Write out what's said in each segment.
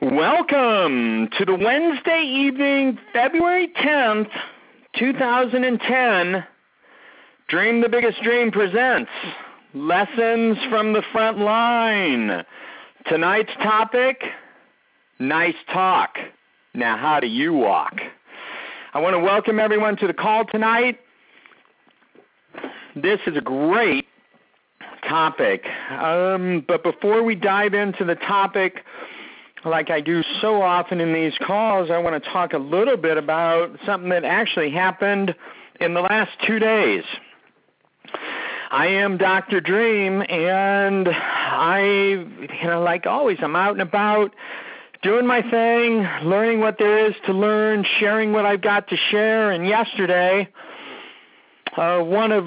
Welcome to the Wednesday evening, February 10th, 2010. Dream the Biggest Dream presents Lessons from the Front Line. Tonight's topic Nice Talk. Now, how do you walk? I want to welcome everyone to the call tonight. This is a great topic. Um, but before we dive into the topic, like I do so often in these calls, I want to talk a little bit about something that actually happened in the last two days. I am Dr. Dream, and I, you know, like always, I'm out and about doing my thing, learning what there is to learn, sharing what I've got to share. And yesterday, uh, one of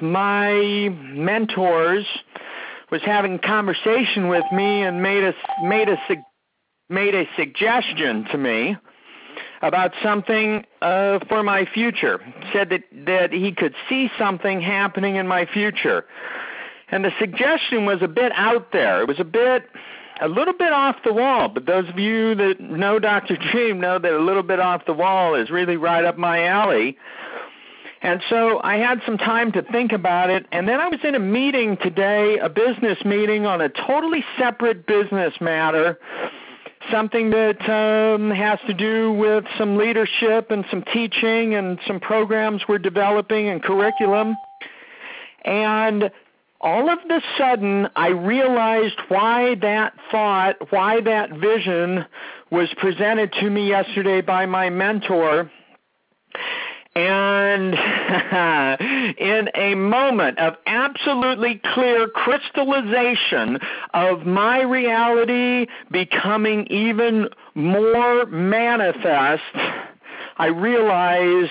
my mentors was having a conversation with me and made a made a made a suggestion to me about something uh, for my future. Said that that he could see something happening in my future, and the suggestion was a bit out there. It was a bit a little bit off the wall, but those of you that know Dr. Dream know that a little bit off the wall is really right up my alley. And so I had some time to think about it, and then I was in a meeting today, a business meeting on a totally separate business matter, something that um, has to do with some leadership and some teaching and some programs we're developing and curriculum. And all of the sudden, I realized why that thought, why that vision was presented to me yesterday by my mentor and in a moment of absolutely clear crystallization of my reality becoming even more manifest, I realized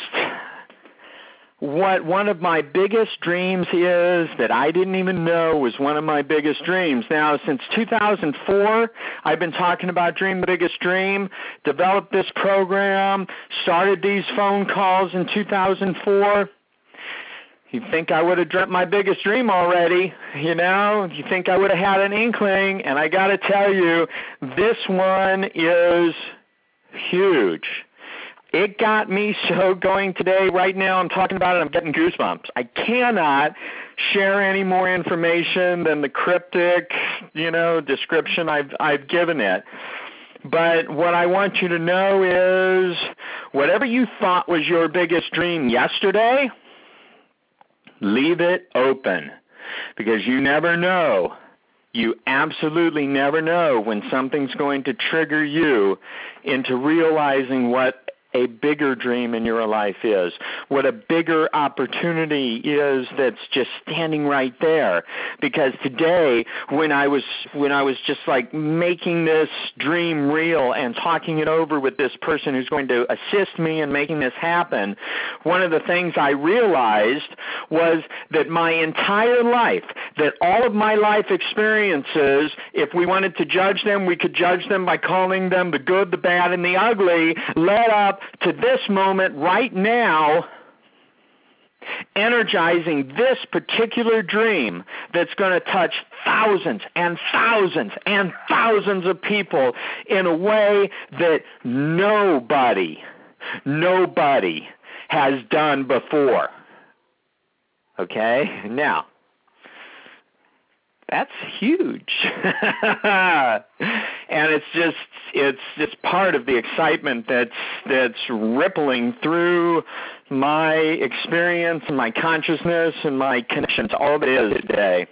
what one of my biggest dreams is that I didn't even know was one of my biggest dreams. Now, since 2004, I've been talking about Dream the Biggest Dream, developed this program, started these phone calls in 2004. You think I would have dreamt my biggest dream already, you know? You think I would have had an inkling, and I got to tell you, this one is huge it got me so going today. Right now, I'm talking about it. I'm getting goosebumps. I cannot share any more information than the cryptic, you know, description I've I've given it. But what I want you to know is whatever you thought was your biggest dream yesterday, leave it open because you never know. You absolutely never know when something's going to trigger you into realizing what a bigger dream in your life is, what a bigger opportunity is that's just standing right there. Because today, when I was when I was just like making this dream real and talking it over with this person who's going to assist me in making this happen, one of the things I realized was that my entire life, that all of my life experiences, if we wanted to judge them, we could judge them by calling them the good, the bad, and the ugly, led up to this moment right now energizing this particular dream that's going to touch thousands and thousands and thousands of people in a way that nobody, nobody has done before. Okay? Now, that's huge. and it's just it's just part of the excitement that's that's rippling through my experience and my consciousness and my connections all of it is today.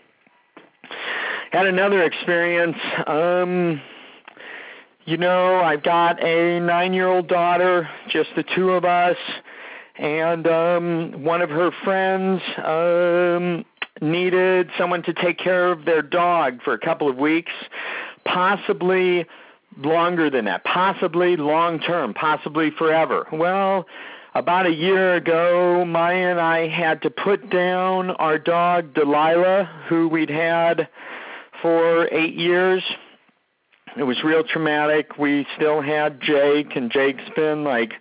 Had another experience um you know, I've got a 9-year-old daughter, just the two of us, and um one of her friends um needed someone to take care of their dog for a couple of weeks, possibly longer than that, possibly long term, possibly forever. Well, about a year ago, Maya and I had to put down our dog Delilah, who we'd had for eight years. It was real traumatic. We still had Jake, and Jake's been like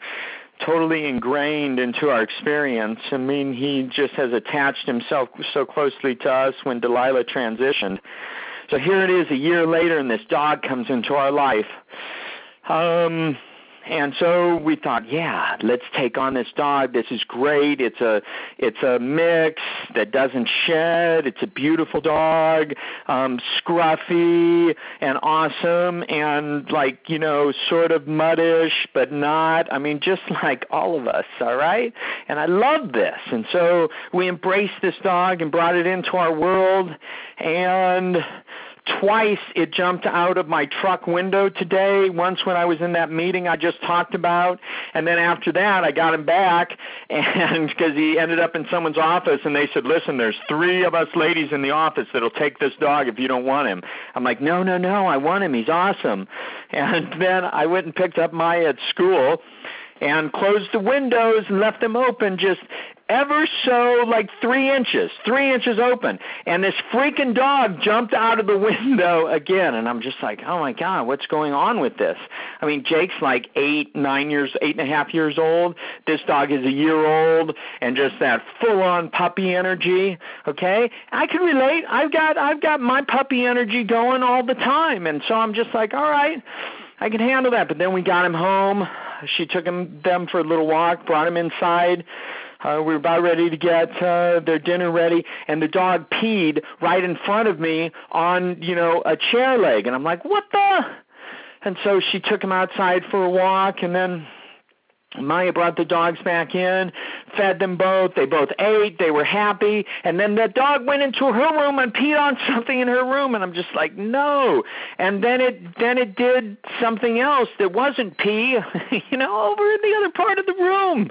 totally ingrained into our experience. I mean, he just has attached himself so closely to us when Delilah transitioned. So here it is a year later, and this dog comes into our life. Um, and so we thought, yeah, let's take on this dog. This is great. It's a it's a mix that doesn't shed. It's a beautiful dog, um, scruffy and awesome, and like you know, sort of muddish, but not. I mean, just like all of us. All right. And I love this. And so we embraced this dog and brought it into our world, and Twice it jumped out of my truck window today. Once when I was in that meeting I just talked about, and then after that I got him back, and because he ended up in someone's office, and they said, "Listen, there's three of us ladies in the office that'll take this dog if you don't want him." I'm like, "No, no, no, I want him. He's awesome." And then I went and picked up Maya at school and closed the windows and left them open just ever so like three inches, three inches open. And this freaking dog jumped out of the window again. And I'm just like, oh my God, what's going on with this? I mean, Jake's like eight, nine years, eight and a half years old. This dog is a year old and just that full on puppy energy. Okay. I can relate. I've got, I've got my puppy energy going all the time. And so I'm just like, all right. I can handle that. But then we got him home. She took him them for a little walk, brought him inside. Uh, we were about ready to get uh, their dinner ready, and the dog peed right in front of me on, you know, a chair leg, and I'm like, what the? And so she took him outside for a walk, and then Maya brought the dogs back in, fed them both. They both ate. They were happy. And then the dog went into her room and peed on something in her room. And I'm just like, no. And then it then it did something else that wasn't pee, you know, over in the other part of the room.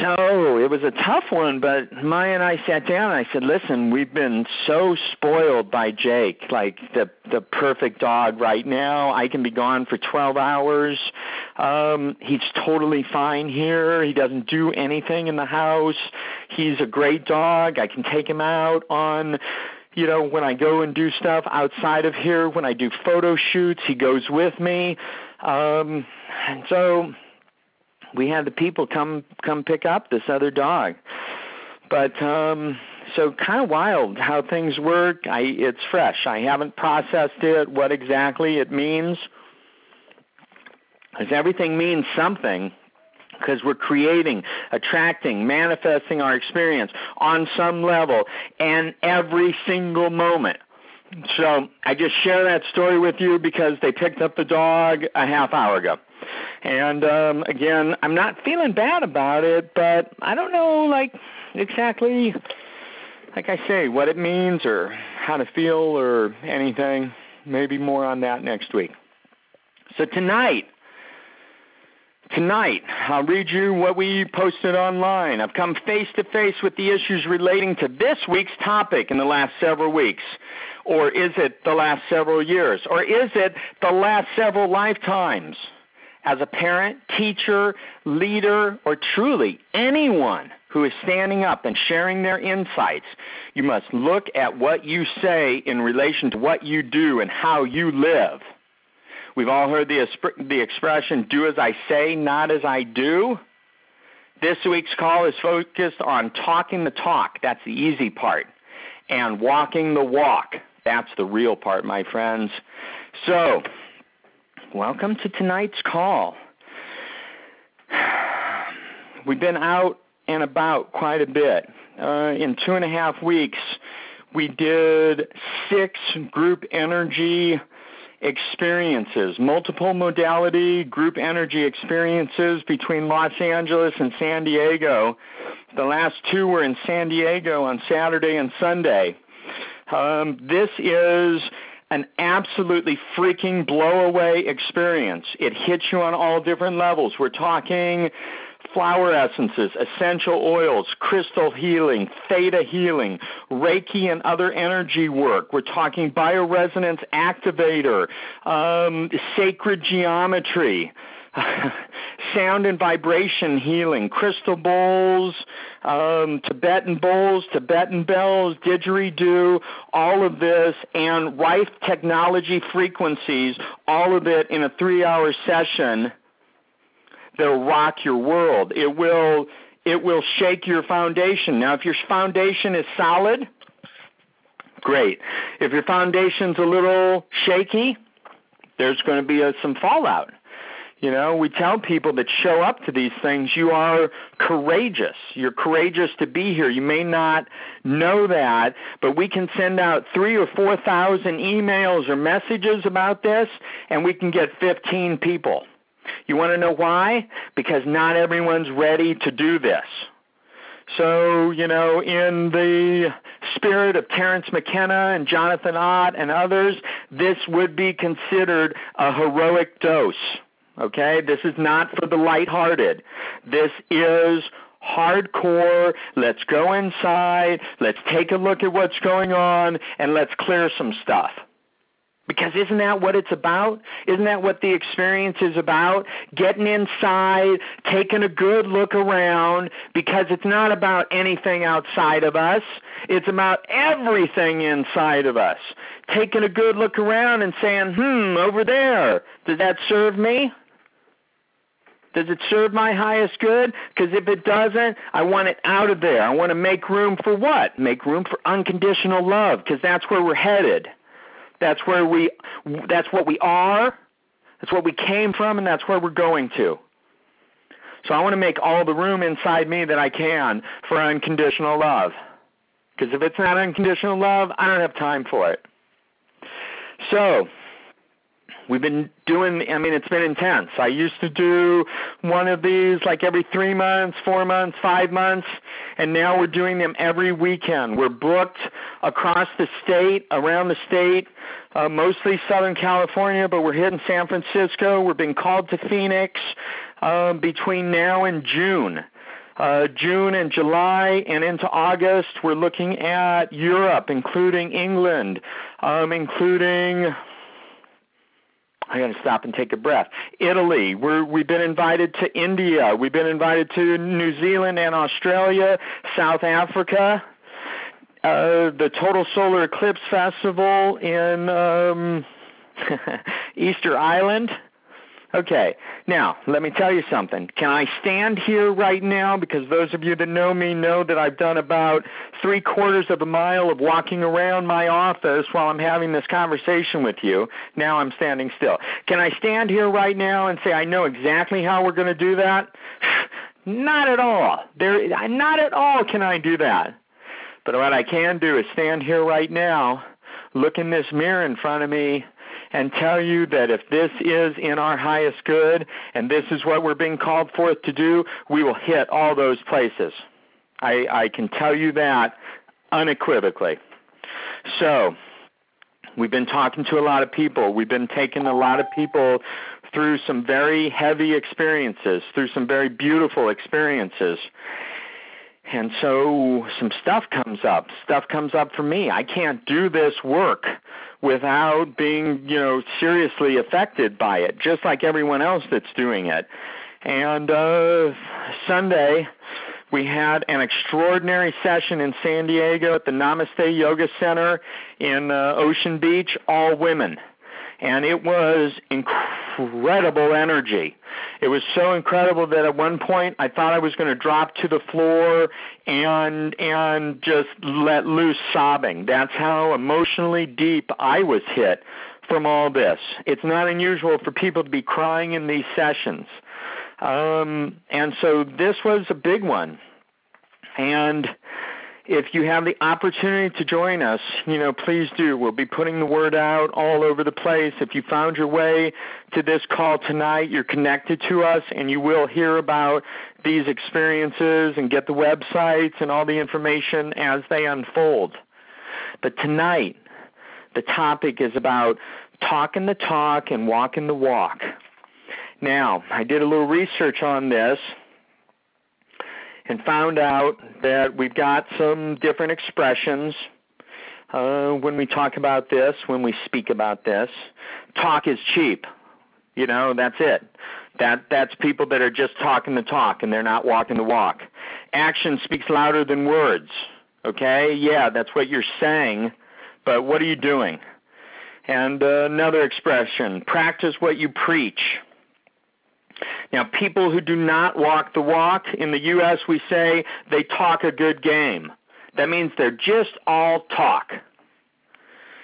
So it was a tough one, but Maya and I sat down and I said, "Listen, we've been so spoiled by Jake, like the the perfect dog right now. I can be gone for 12 hours. Um he's totally fine here. He doesn't do anything in the house. He's a great dog. I can take him out on you know, when I go and do stuff outside of here, when I do photo shoots, he goes with me. Um and so we had the people come come pick up this other dog. But um so kind of wild how things work. I it's fresh. I haven't processed it what exactly it means. Cuz everything means something because we're creating, attracting, manifesting our experience on some level and every single moment. So I just share that story with you because they picked up the dog a half hour ago. And um, again, I'm not feeling bad about it, but I don't know, like exactly, like I say, what it means or how to feel or anything. Maybe more on that next week. So tonight, Tonight, I'll read you what we posted online. I've come face to face with the issues relating to this week's topic in the last several weeks. Or is it the last several years? Or is it the last several lifetimes? As a parent, teacher, leader, or truly anyone who is standing up and sharing their insights, you must look at what you say in relation to what you do and how you live. We've all heard the, the expression, do as I say, not as I do. This week's call is focused on talking the talk. That's the easy part. And walking the walk. That's the real part, my friends. So, welcome to tonight's call. We've been out and about quite a bit. Uh, in two and a half weeks, we did six group energy experiences, multiple modality group energy experiences between Los Angeles and San Diego. The last two were in San Diego on Saturday and Sunday. Um, this is an absolutely freaking blow away experience. It hits you on all different levels. We're talking flower essences, essential oils, crystal healing, theta healing, Reiki and other energy work. We're talking bioresonance activator, um, sacred geometry. sound and vibration healing, crystal bowls, um, Tibetan bowls, Tibetan bells, didgeridoo, all of this, and Rife technology frequencies, all of it in a three-hour session that'll rock your world. It will it will shake your foundation. Now, if your foundation is solid, great. If your foundation's a little shaky, There's going to be a, some fallout. You know, we tell people that show up to these things, you are courageous. You're courageous to be here. You may not know that, but we can send out three or four thousand emails or messages about this, and we can get 15 people. You want to know why? Because not everyone's ready to do this. So, you know, in the spirit of Terence McKenna and Jonathan Ott and others, this would be considered a heroic dose. Okay? This is not for the lighthearted. This is hardcore. Let's go inside. Let's take a look at what's going on and let's clear some stuff. Because isn't that what it's about? Isn't that what the experience is about? Getting inside, taking a good look around, because it's not about anything outside of us. It's about everything inside of us. Taking a good look around and saying, hmm, over there, did that serve me? Does it serve my highest good? Because if it doesn't, I want it out of there. I want to make room for what? Make room for unconditional love, because that's where we're headed. That's where we that's what we are. That's what we came from and that's where we're going to. So I want to make all the room inside me that I can for unconditional love. Because if it's not unconditional love, I don't have time for it. So, We've been doing, I mean, it's been intense. I used to do one of these like every three months, four months, five months, and now we're doing them every weekend. We're booked across the state, around the state, uh, mostly Southern California, but we're hitting San Francisco. We're being called to Phoenix uh, between now and June. Uh, June and July and into August, we're looking at Europe, including England, um, including I got to stop and take a breath. Italy, we're, we've been invited to India. We've been invited to New Zealand and Australia, South Africa, uh, the Total Solar Eclipse Festival in um, Easter Island. Okay, now let me tell you something. Can I stand here right now? Because those of you that know me know that I've done about three quarters of a mile of walking around my office while I'm having this conversation with you. Now I'm standing still. Can I stand here right now and say I know exactly how we're going to do that? Not at all. There, not at all can I do that. But what I can do is stand here right now, look in this mirror in front of me, and tell you that if this is in our highest good and this is what we're being called forth to do, we will hit all those places. I, I can tell you that unequivocally. So, we've been talking to a lot of people. We've been taking a lot of people through some very heavy experiences, through some very beautiful experiences. And so some stuff comes up. Stuff comes up for me. I can't do this work without being, you know, seriously affected by it, just like everyone else that's doing it. And uh Sunday we had an extraordinary session in San Diego at the Namaste Yoga Center in uh, Ocean Beach, all women and it was incredible energy. It was so incredible that at one point I thought I was going to drop to the floor and and just let loose sobbing. That's how emotionally deep I was hit from all this. It's not unusual for people to be crying in these sessions. Um, and so this was a big one. And if you have the opportunity to join us, you know, please do. We'll be putting the word out all over the place. If you found your way to this call tonight, you're connected to us and you will hear about these experiences and get the websites and all the information as they unfold. But tonight, the topic is about talking the talk and walking the walk. Now, I did a little research on this and found out that we've got some different expressions uh, when we talk about this, when we speak about this. Talk is cheap. You know, that's it. That that's people that are just talking the talk and they're not walking the walk. Action speaks louder than words. Okay? Yeah, that's what you're saying, but what are you doing? And uh, another expression, practice what you preach. Now, people who do not walk the walk, in the U.S. we say they talk a good game. That means they're just all talk.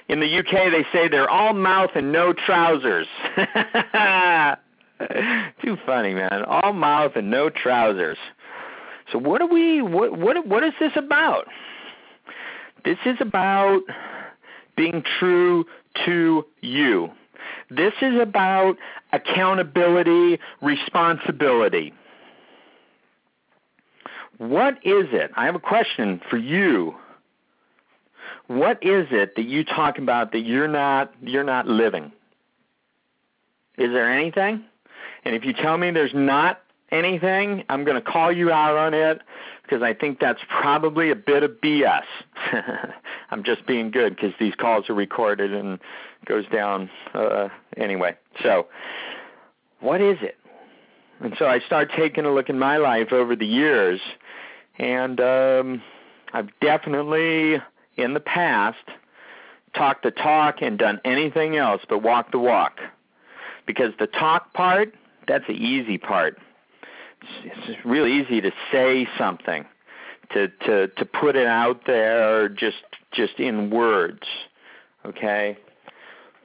In the UK, they say they're all mouth and no trousers. Too funny, man. All mouth and no trousers. So what are we? What what what is this about? This is about being true to you. This is about accountability, responsibility. What is it? I have a question for you. What is it that you talk about that you're not you're not living? Is there anything? And if you tell me there's not anything, I'm going to call you out on it because I think that's probably a bit of BS. I'm just being good because these calls are recorded and goes down uh, anyway. So, what is it? And so I start taking a look in my life over the years, and um, I've definitely in the past talked the talk and done anything else but walk the walk. Because the talk part, that's the easy part. It's, it's really easy to say something, to to to put it out there just just in words. Okay?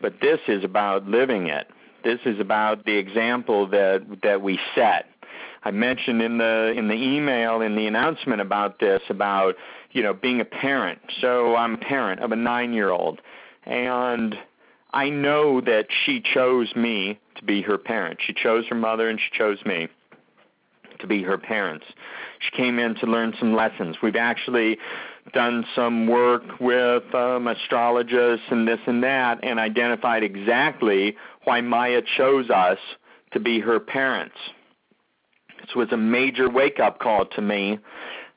But this is about living it. This is about the example that that we set. I mentioned in the in the email in the announcement about this about you know being a parent. So I'm a parent of a 9-year-old and I know that she chose me to be her parent. She chose her mother and she chose me to be her parents. She came in to learn some lessons. We've actually done some work with um, astrologists and this and that and identified exactly why Maya chose us to be her parents. This was a major wake up call to me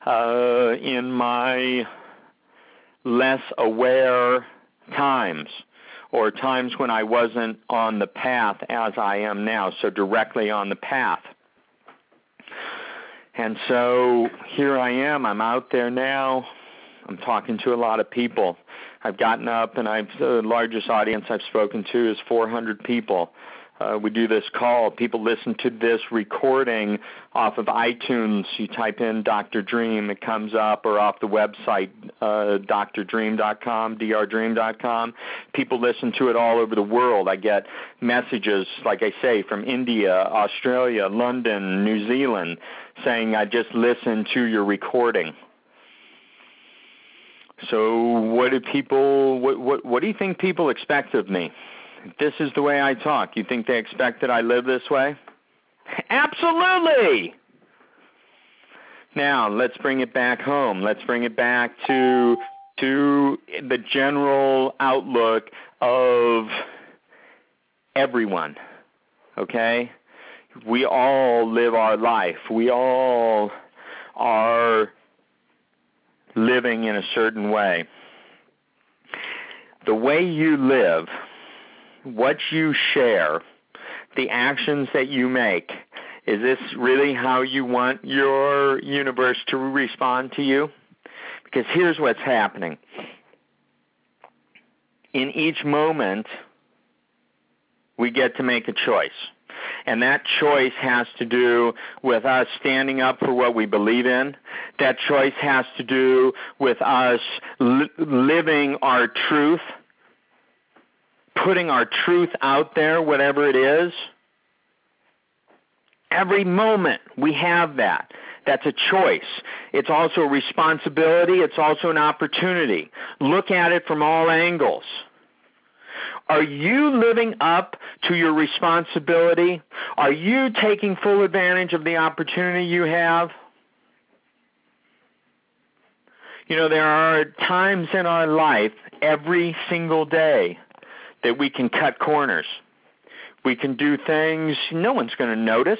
uh, in my less aware times or times when I wasn't on the path as I am now, so directly on the path. And so here I am. I'm out there now. I'm talking to a lot of people. I've gotten up, and I've the largest audience I've spoken to is 400 people uh, we do this call. People listen to this recording off of iTunes. You type in Dr. Dream, it comes up, or off the website, uh, drdream.com, drdream.com. People listen to it all over the world. I get messages, like I say, from India, Australia, London, New Zealand, saying, I just listened to your recording. So what do people what what what do you think people expect of me? this is the way I talk, you think they expect that I live this way? Absolutely! Now, let's bring it back home. Let's bring it back to to the general outlook of everyone. Okay? We all live our life. We all are living in a certain way. The way you live what you share, the actions that you make, is this really how you want your universe to respond to you? Because here's what's happening. In each moment, we get to make a choice. And that choice has to do with us standing up for what we believe in. That choice has to do with us li- living our truth putting our truth out there, whatever it is. Every moment we have that. That's a choice. It's also a responsibility. It's also an opportunity. Look at it from all angles. Are you living up to your responsibility? Are you taking full advantage of the opportunity you have? You know, there are times in our life every single day that we can cut corners. We can do things no one's going to notice,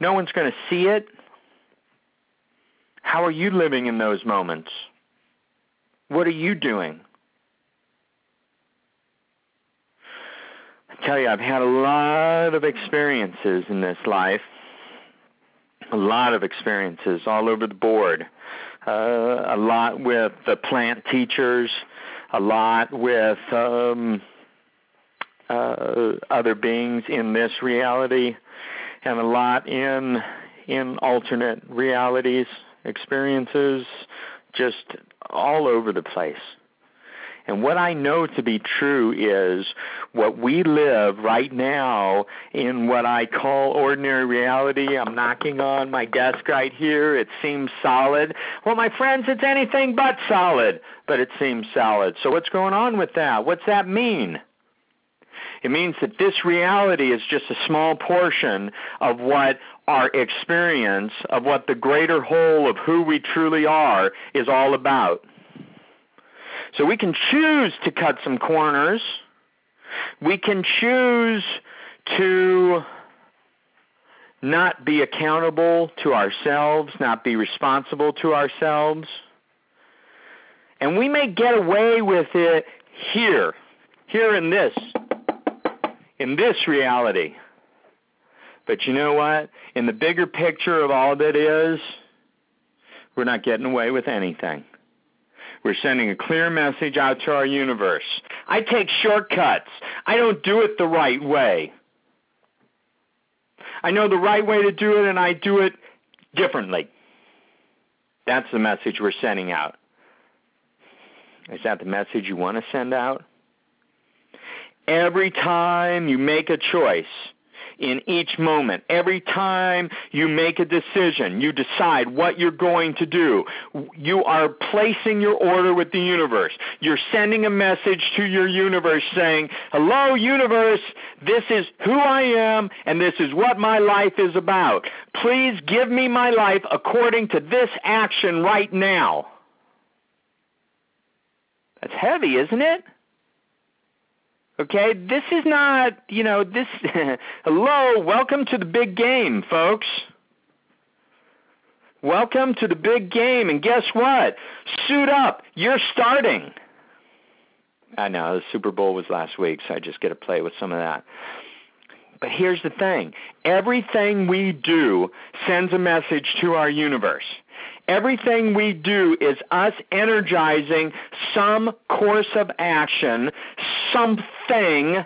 no one's going to see it. How are you living in those moments? What are you doing? Tell you, I've had a lot of experiences in this life, a lot of experiences all over the board. Uh, a lot with the plant teachers, a lot with um, uh, other beings in this reality, and a lot in in alternate realities, experiences, just all over the place. And what I know to be true is what we live right now in what I call ordinary reality. I'm knocking on my desk right here. It seems solid. Well, my friends, it's anything but solid, but it seems solid. So what's going on with that? What's that mean? It means that this reality is just a small portion of what our experience, of what the greater whole of who we truly are is all about. So we can choose to cut some corners. We can choose to not be accountable to ourselves, not be responsible to ourselves. And we may get away with it here, here in this, in this reality. But you know what? In the bigger picture of all that is, we're not getting away with anything. We're sending a clear message out to our universe. I take shortcuts. I don't do it the right way. I know the right way to do it and I do it differently. That's the message we're sending out. Is that the message you want to send out? Every time you make a choice, in each moment. Every time you make a decision, you decide what you're going to do. You are placing your order with the universe. You're sending a message to your universe saying, hello universe, this is who I am and this is what my life is about. Please give me my life according to this action right now. That's heavy, isn't it? Okay, this is not, you know, this, hello, welcome to the big game, folks. Welcome to the big game, and guess what? Suit up, you're starting. I know, the Super Bowl was last week, so I just get to play with some of that. But here's the thing everything we do sends a message to our universe. Everything we do is us energizing some course of action, something,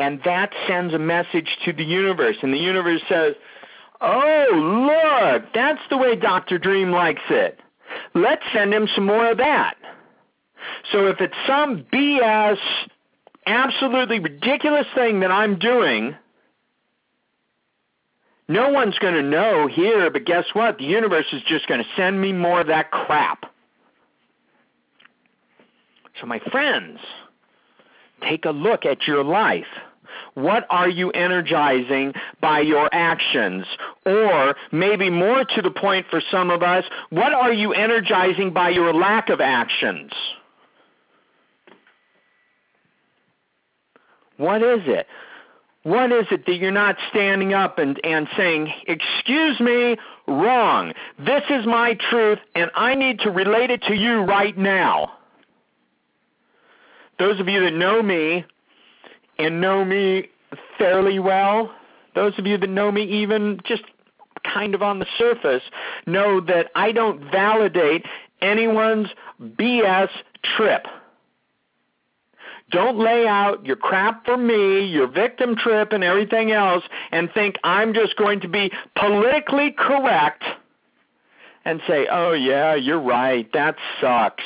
and that sends a message to the universe. And the universe says, Oh, look, that's the way Dr. Dream likes it. Let's send him some more of that. So if it's some BS, absolutely ridiculous thing that I'm doing, no one's going to know here, but guess what? The universe is just going to send me more of that crap. So, my friends, take a look at your life. What are you energizing by your actions? Or maybe more to the point for some of us, what are you energizing by your lack of actions? What is it? What is it that you're not standing up and, and saying, excuse me, wrong. This is my truth and I need to relate it to you right now. Those of you that know me and know me fairly well, those of you that know me even just kind of on the surface, know that I don't validate anyone's BS trip. Don't lay out your crap for me, your victim trip, and everything else, and think I'm just going to be politically correct and say, oh, yeah, you're right, that sucks.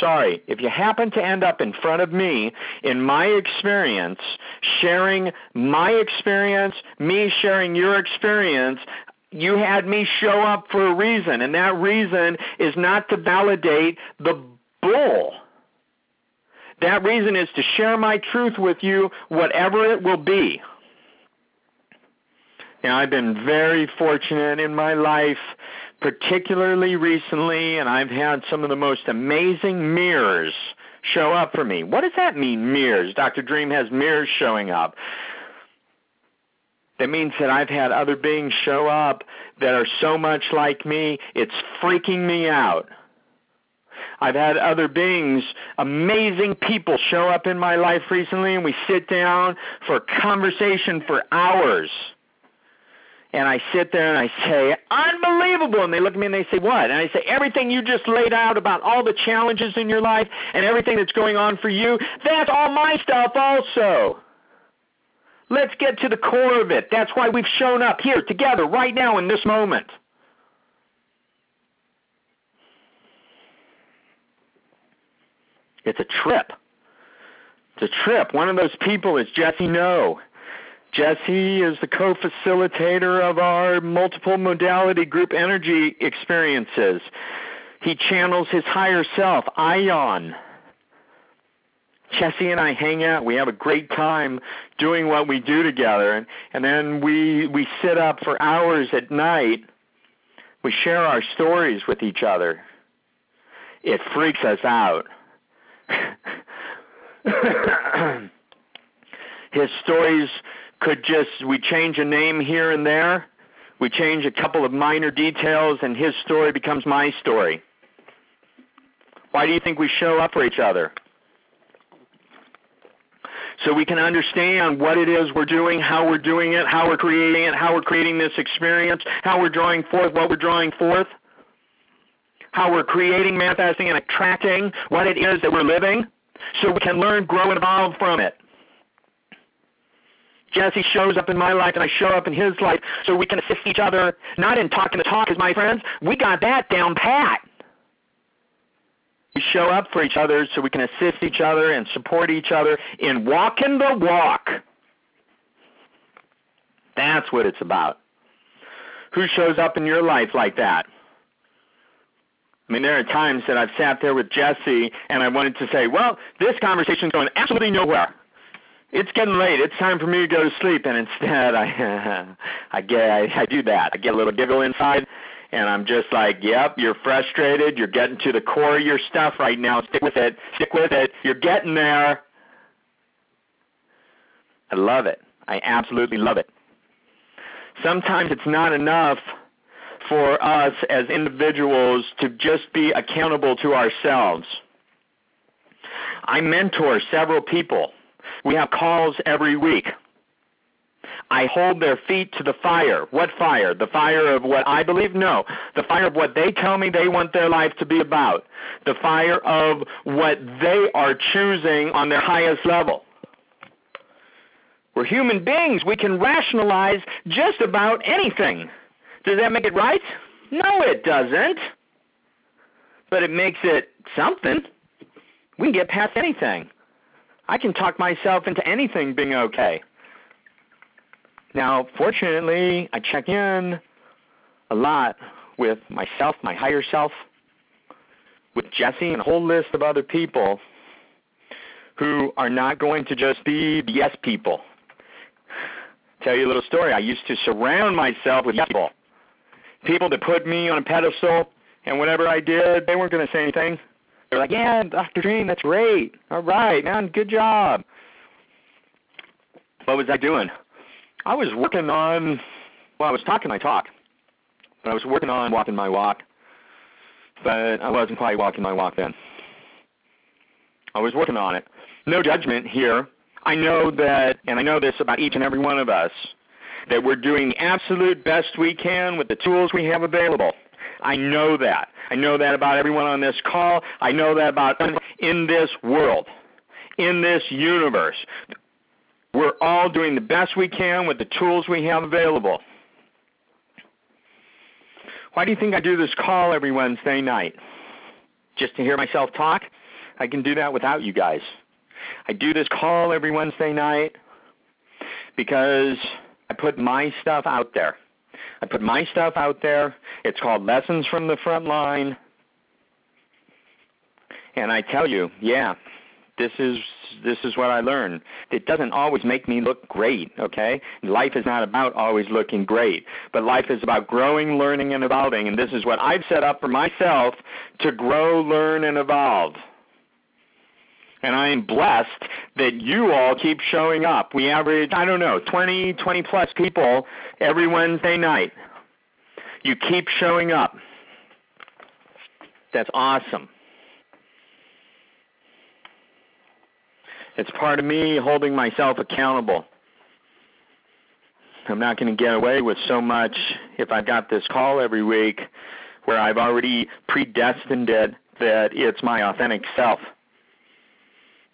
Sorry, if you happen to end up in front of me, in my experience, sharing my experience, me sharing your experience, you had me show up for a reason, and that reason is not to validate the bull that reason is to share my truth with you, whatever it will be. Now, I've been very fortunate in my life, particularly recently, and I've had some of the most amazing mirrors show up for me. What does that mean, mirrors? Dr. Dream has mirrors showing up. That means that I've had other beings show up that are so much like me, it's freaking me out. I've had other beings, amazing people show up in my life recently and we sit down for conversation for hours. And I sit there and I say, unbelievable. And they look at me and they say, what? And I say, everything you just laid out about all the challenges in your life and everything that's going on for you, that's all my stuff also. Let's get to the core of it. That's why we've shown up here together right now in this moment. It's a trip. It's a trip. One of those people is Jesse No. Jesse is the co-facilitator of our multiple modality group energy experiences. He channels his higher self, Ion. Jesse and I hang out. We have a great time doing what we do together, and, and then we we sit up for hours at night. We share our stories with each other. It freaks us out. His stories could just we change a name here and there. We change a couple of minor details, and his story becomes my story. Why do you think we show up for each other? so we can understand what it is we're doing, how we're doing it, how we're creating it, how we're creating this experience, how we're drawing forth what we're drawing forth, how we're creating, manifesting, and attracting what it is that we're living, so we can learn, grow, and evolve from it. Jesse shows up in my life and I show up in his life so we can assist each other, not in talking the talk as my friends. We got that down pat. We show up for each other so we can assist each other and support each other in walking the walk. That's what it's about. Who shows up in your life like that? I mean, there are times that I've sat there with Jesse and I wanted to say, well, this conversation's going absolutely nowhere. It's getting late. It's time for me to go to sleep. And instead, I, I get, I, I do that. I get a little giggle inside, and I'm just like, yep, you're frustrated. You're getting to the core of your stuff right now. Stick with it. Stick with it. You're getting there. I love it. I absolutely love it. Sometimes it's not enough for us as individuals to just be accountable to ourselves. I mentor several people. We have calls every week. I hold their feet to the fire. What fire? The fire of what I believe? No. The fire of what they tell me they want their life to be about. The fire of what they are choosing on their highest level. We're human beings. We can rationalize just about anything. Does that make it right? No, it doesn't. But it makes it something. We can get past anything. I can talk myself into anything being okay. Now, fortunately, I check in a lot with myself, my higher self, with Jesse and a whole list of other people who are not going to just be yes people. Tell you a little story. I used to surround myself with yes people. People that put me on a pedestal, and whatever I did, they weren't going to say anything. They're like, yeah, Dr. Dream, that's great. All right, man, good job. What was I doing? I was working on, well, I was talking my talk, but I was working on walking my walk, but I wasn't quite walking my walk then. I was working on it. No judgment here. I know that, and I know this about each and every one of us, that we're doing the absolute best we can with the tools we have available. I know that. I know that about everyone on this call. I know that about in this world, in this universe. We're all doing the best we can with the tools we have available. Why do you think I do this call every Wednesday night? Just to hear myself talk? I can do that without you guys. I do this call every Wednesday night because I put my stuff out there. I put my stuff out there. It's called Lessons from the Front Line. And I tell you, yeah, this is this is what I learned. It doesn't always make me look great, okay? Life is not about always looking great, but life is about growing, learning, and evolving. And this is what I've set up for myself to grow, learn, and evolve. And I am blessed that you all keep showing up. We average, I don't know, 20, 20 plus people every Wednesday night. You keep showing up. That's awesome. It's part of me holding myself accountable. I'm not going to get away with so much if I've got this call every week where I've already predestined it that it's my authentic self.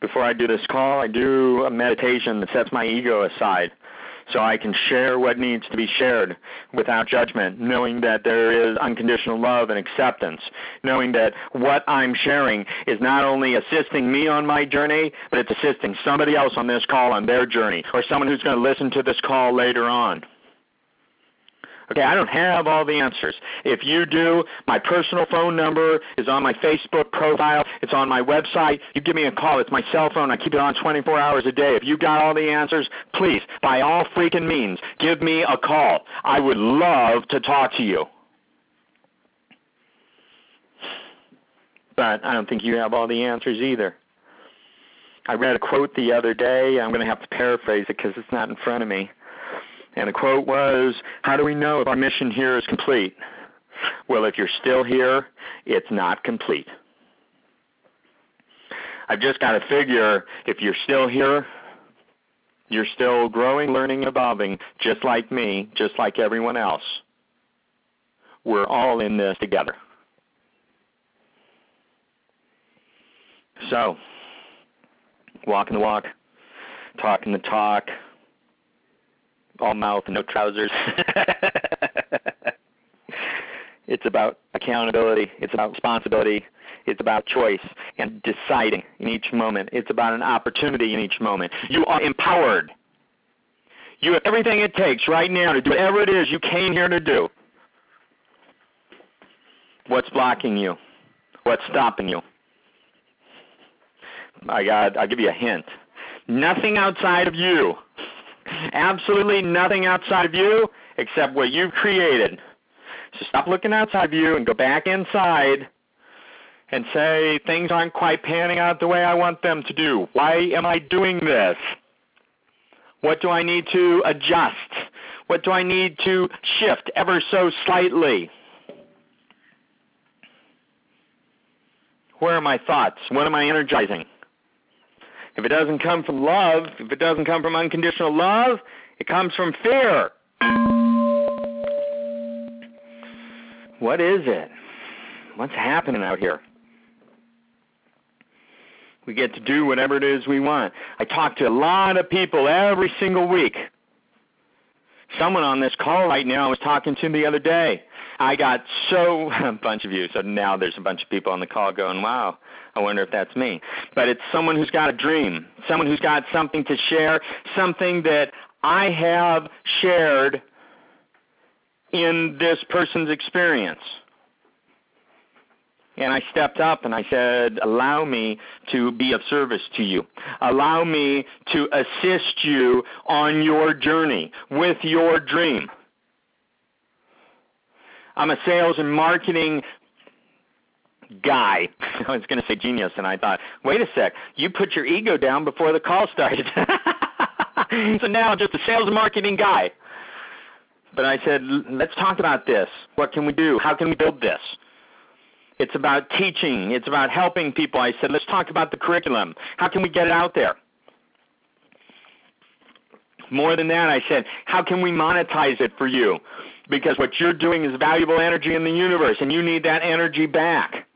Before I do this call, I do a meditation that sets my ego aside so I can share what needs to be shared without judgment, knowing that there is unconditional love and acceptance, knowing that what I'm sharing is not only assisting me on my journey, but it's assisting somebody else on this call on their journey, or someone who's going to listen to this call later on. Okay, I don't have all the answers. If you do, my personal phone number is on my Facebook profile. It's on my website. You give me a call. It's my cell phone. I keep it on 24 hours a day. If you got all the answers, please, by all freaking means, give me a call. I would love to talk to you. But I don't think you have all the answers either. I read a quote the other day. I'm going to have to paraphrase it because it's not in front of me. And the quote was, How do we know if our mission here is complete? Well, if you're still here, it's not complete. I've just got to figure if you're still here, you're still growing, learning, evolving, just like me, just like everyone else. We're all in this together. So, walking the walk, talking the talk, all mouth no trousers. it's about accountability. It's about responsibility. It's about choice and deciding in each moment. It's about an opportunity in each moment. You are empowered. You have everything it takes right now to do whatever it is you came here to do. What's blocking you? What's stopping you? I got I'll give you a hint. Nothing outside of you. Absolutely nothing outside of you except what you've created. So stop looking outside of you and go back inside and say things aren't quite panning out the way I want them to do. Why am I doing this? What do I need to adjust? What do I need to shift ever so slightly? Where are my thoughts? What am I energizing? If it doesn't come from love, if it doesn't come from unconditional love, it comes from fear. What is it? What's happening out here? We get to do whatever it is we want. I talk to a lot of people every single week. Someone on this call right now I was talking to the other day. I got so a bunch of you. So now there's a bunch of people on the call going, "Wow, I wonder if that's me." But it's someone who's got a dream, someone who's got something to share, something that I have shared in this person's experience. And I stepped up and I said, allow me to be of service to you. Allow me to assist you on your journey with your dream. I'm a sales and marketing guy. I was going to say genius, and I thought, wait a sec, you put your ego down before the call started. so now I'm just a sales and marketing guy. But I said, let's talk about this. What can we do? How can we build this? It's about teaching. It's about helping people. I said, let's talk about the curriculum. How can we get it out there? More than that, I said, how can we monetize it for you? Because what you're doing is valuable energy in the universe, and you need that energy back.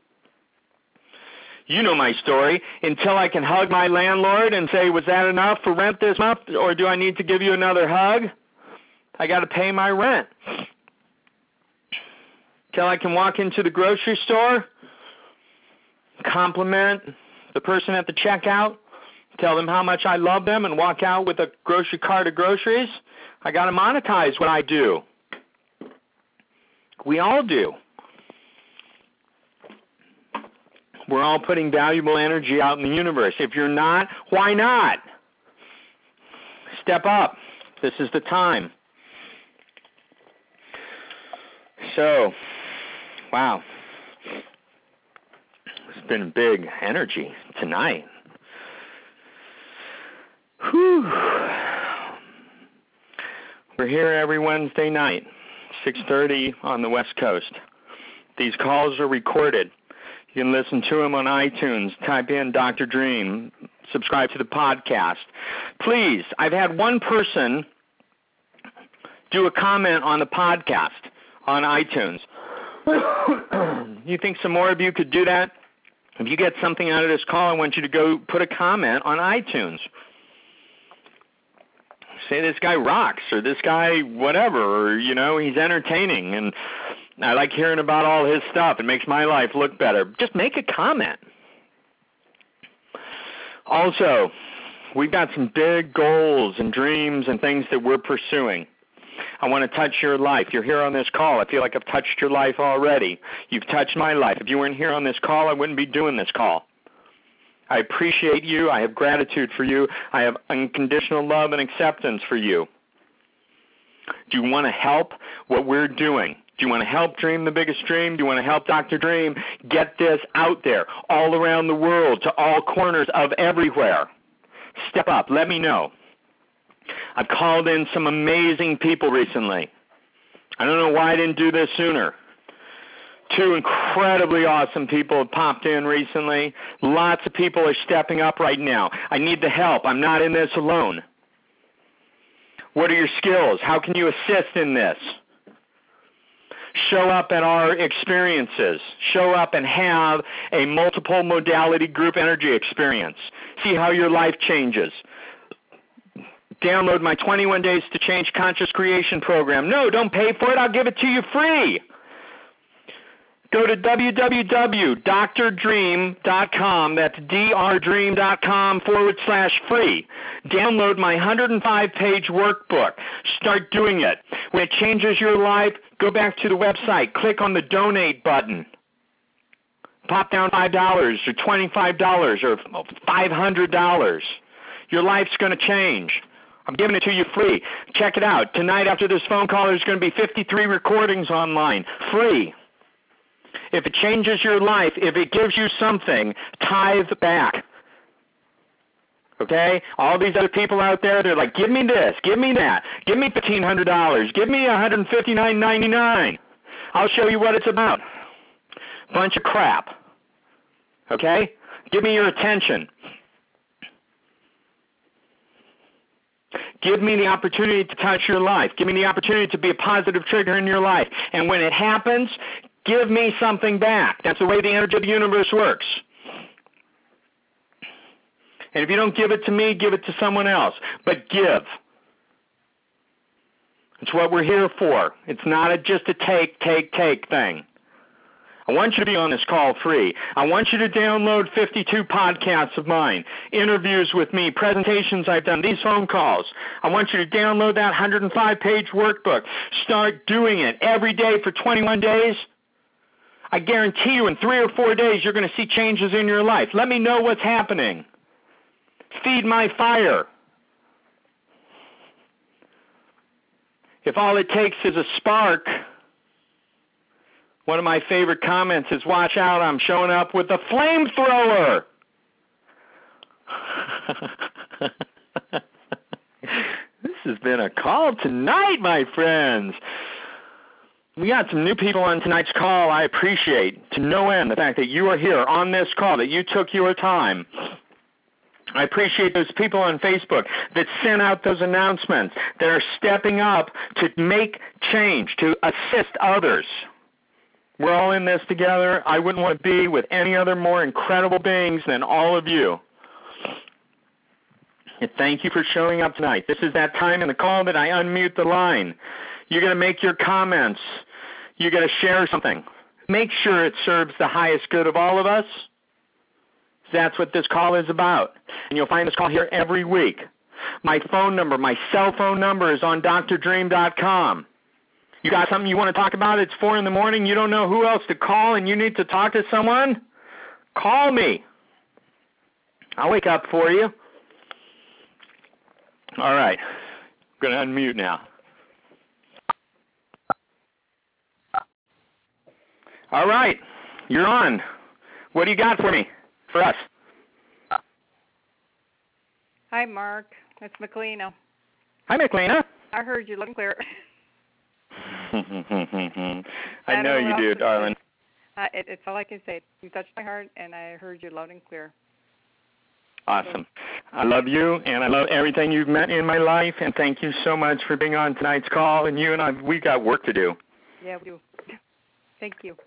You know my story. Until I can hug my landlord and say, was that enough for rent this month, or do I need to give you another hug? I got to pay my rent till I can walk into the grocery store, compliment the person at the checkout, tell them how much I love them, and walk out with a grocery cart of groceries. I got to monetize what I do. We all do. We're all putting valuable energy out in the universe. If you're not, why not? Step up. This is the time. So, Wow. It's been big energy tonight. Whew. We're here every Wednesday night, 6:30 on the West Coast. These calls are recorded. You can listen to them on iTunes. Type in Dr. Dream. Subscribe to the podcast. Please, I've had one person do a comment on the podcast on iTunes. you think some more of you could do that? If you get something out of this call, I want you to go put a comment on iTunes. Say this guy rocks, or this guy whatever, or you know he's entertaining, and I like hearing about all his stuff. It makes my life look better. Just make a comment. Also, we've got some big goals and dreams and things that we're pursuing. I want to touch your life. You're here on this call. I feel like I've touched your life already. You've touched my life. If you weren't here on this call, I wouldn't be doing this call. I appreciate you. I have gratitude for you. I have unconditional love and acceptance for you. Do you want to help what we're doing? Do you want to help Dream the Biggest Dream? Do you want to help Dr. Dream get this out there all around the world to all corners of everywhere? Step up. Let me know. I've called in some amazing people recently. I don't know why I didn't do this sooner. Two incredibly awesome people have popped in recently. Lots of people are stepping up right now. I need the help. I'm not in this alone. What are your skills? How can you assist in this? Show up at our experiences. Show up and have a multiple modality group energy experience. See how your life changes download my 21 Days to Change Conscious Creation program. No, don't pay for it. I'll give it to you free. Go to www.drdream.com. That's drdream.com forward slash free. Download my 105 page workbook. Start doing it. When it changes your life, go back to the website. Click on the donate button. Pop down $5 or $25 or $500. Your life's going to change. I'm giving it to you free. Check it out. Tonight after this phone call, there's going to be 53 recordings online. Free. If it changes your life, if it gives you something, tithe back. Okay? All these other people out there, they're like, give me this, give me that, give me $1,500, give me $159.99. I'll show you what it's about. Bunch of crap. Okay? Give me your attention. Give me the opportunity to touch your life. Give me the opportunity to be a positive trigger in your life. And when it happens, give me something back. That's the way the energy of the universe works. And if you don't give it to me, give it to someone else. But give. It's what we're here for. It's not a, just a take, take, take thing. I want you to be on this call free. I want you to download 52 podcasts of mine, interviews with me, presentations I've done, these phone calls. I want you to download that 105 page workbook. Start doing it every day for 21 days. I guarantee you in three or four days you're going to see changes in your life. Let me know what's happening. Feed my fire. If all it takes is a spark, one of my favorite comments is, watch out, I'm showing up with a flamethrower. this has been a call tonight, my friends. We got some new people on tonight's call. I appreciate to no end the fact that you are here on this call, that you took your time. I appreciate those people on Facebook that sent out those announcements, that are stepping up to make change, to assist others. We're all in this together. I wouldn't want to be with any other more incredible beings than all of you. And thank you for showing up tonight. This is that time in the call that I unmute the line. You're going to make your comments. You're going to share something. Make sure it serves the highest good of all of us. That's what this call is about. And you'll find this call here every week. My phone number, my cell phone number is on drdream.com. You got something you want to talk about? It's 4 in the morning. You don't know who else to call and you need to talk to someone? Call me. I'll wake up for you. All right. I'm going to unmute now. All right. You're on. What do you got for me? For us? Hi, Mark. It's McLeana. Hi, McLeana. I heard you loud and clear. I know you do, darling. Uh, it, it's all I can say. You touched my heart, and I heard you loud and clear. Awesome. I love you, and I love everything you've meant in my life, and thank you so much for being on tonight's call. And you and I, we got work to do. Yeah, we do. Thank you.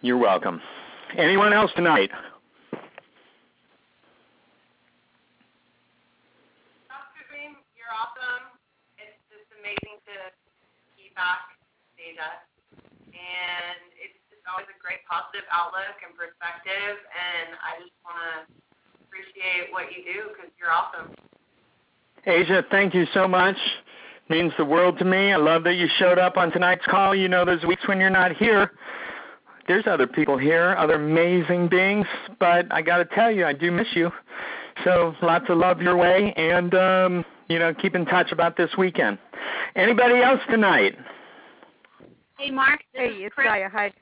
You're welcome. Anyone else tonight? Dr. Dream, you're awesome. Talk Theta, and it's just always a great positive outlook and perspective. And I just want to appreciate what you do because you're awesome. Asia, thank you so much. Means the world to me. I love that you showed up on tonight's call. You know, those weeks when you're not here, there's other people here, other amazing beings, but I got to tell you, I do miss you. So lots of love your way, and um, you know, keep in touch about this weekend. Anybody else tonight? Hey, Mark. Hey, it's Chris. Gaia. Hi.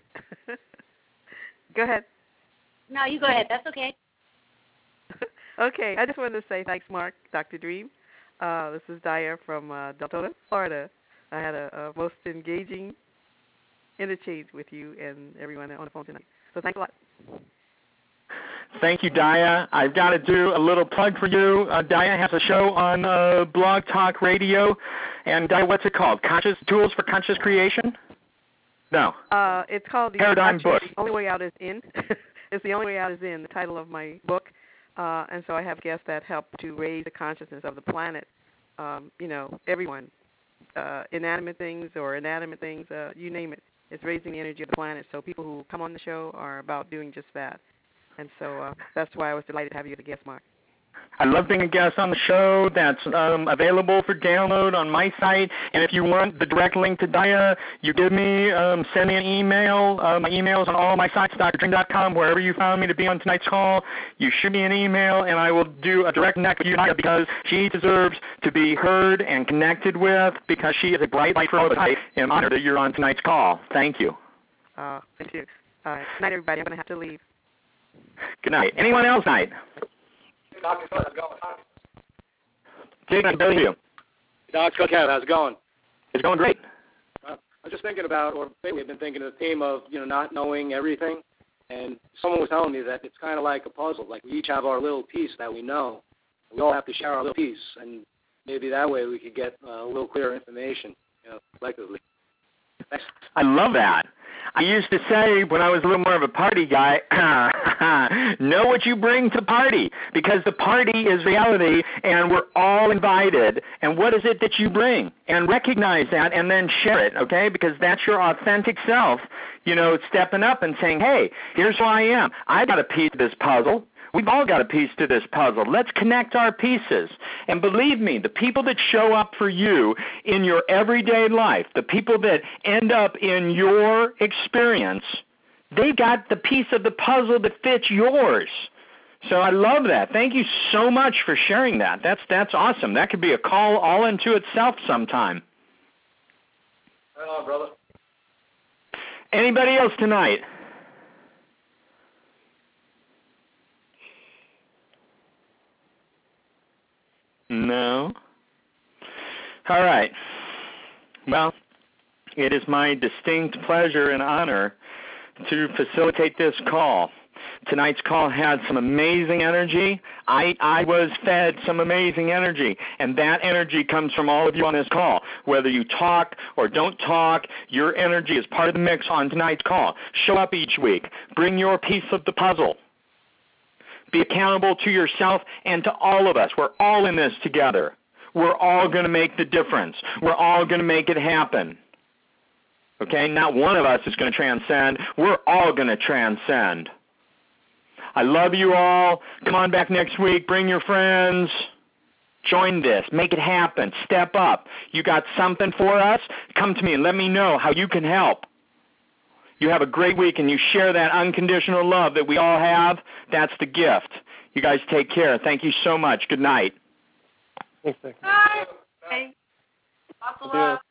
go ahead. No, you go ahead. That's okay. okay, I just wanted to say thanks, Mark, Dr. Dream. Uh, this is Daya from uh, Deltona, Florida. I had a, a most engaging interchange with you and everyone on the phone tonight. So thanks a lot. Thank you, Daya. I've got to do a little plug for you. Uh, Daya has a show on uh, Blog Talk Radio. And Daya, what's it called? Conscious Tools for Conscious Creation? No. Uh, it's called the Paradigm Book. The Only Way Out is In. it's the Only Way Out is In, the title of my book. Uh, and so I have guests that help to raise the consciousness of the planet. Um, you know, everyone, uh, inanimate things or inanimate things, uh, you name it. It's raising the energy of the planet. So people who come on the show are about doing just that. And so uh, that's why I was delighted to have you as a guest, Mark. I love being a guest on the show. That's um, available for download on my site. And if you want the direct link to Daya, you give me, um, send me an email. Uh, my email is on all my sites, drdream.com, wherever you found me to be on tonight's call. You shoot me an email, and I will do a direct connect with you, Daya, because she deserves to be heard and connected with because she is a bright light for all of us. I am honored that you're on tonight's call. Thank you. Uh, thank you. Uh, good night, everybody. I'm going to have to leave. Good night. Anyone else night? Dr. Cook, how's it going? Jason, how are you? Dr. Cookhead, how's it going? It's going great. Uh, I was just thinking about, or maybe I've been thinking of the theme of, you know, not knowing everything. And someone was telling me that it's kind of like a puzzle. Like we each have our little piece that we know. We all have to share our little piece, and maybe that way we could get uh, a little clearer information, you know, collectively. Thanks. I love that. I used to say when I was a little more of a party guy, know what you bring to party because the party is reality and we're all invited. And what is it that you bring? And recognize that and then share it, okay? Because that's your authentic self, you know, stepping up and saying, hey, here's who I am. I got a piece of this puzzle. We've all got a piece to this puzzle. Let's connect our pieces. And believe me, the people that show up for you in your everyday life, the people that end up in your experience, they got the piece of the puzzle that fits yours. So I love that. Thank you so much for sharing that. That's that's awesome. That could be a call all into itself sometime. Right on, brother. Anybody else tonight? No. All right. Well, it is my distinct pleasure and honor to facilitate this call. Tonight's call had some amazing energy. I, I was fed some amazing energy, and that energy comes from all of you on this call. Whether you talk or don't talk, your energy is part of the mix on tonight's call. Show up each week. Bring your piece of the puzzle. Be accountable to yourself and to all of us. We're all in this together. We're all going to make the difference. We're all going to make it happen. Okay? Not one of us is going to transcend. We're all going to transcend. I love you all. Come on back next week. Bring your friends. Join this. Make it happen. Step up. You got something for us? Come to me and let me know how you can help. You have a great week and you share that unconditional love that we all have. That's the gift. You guys take care. Thank you so much. Good night. Thanks, Bye. Bye. Lots.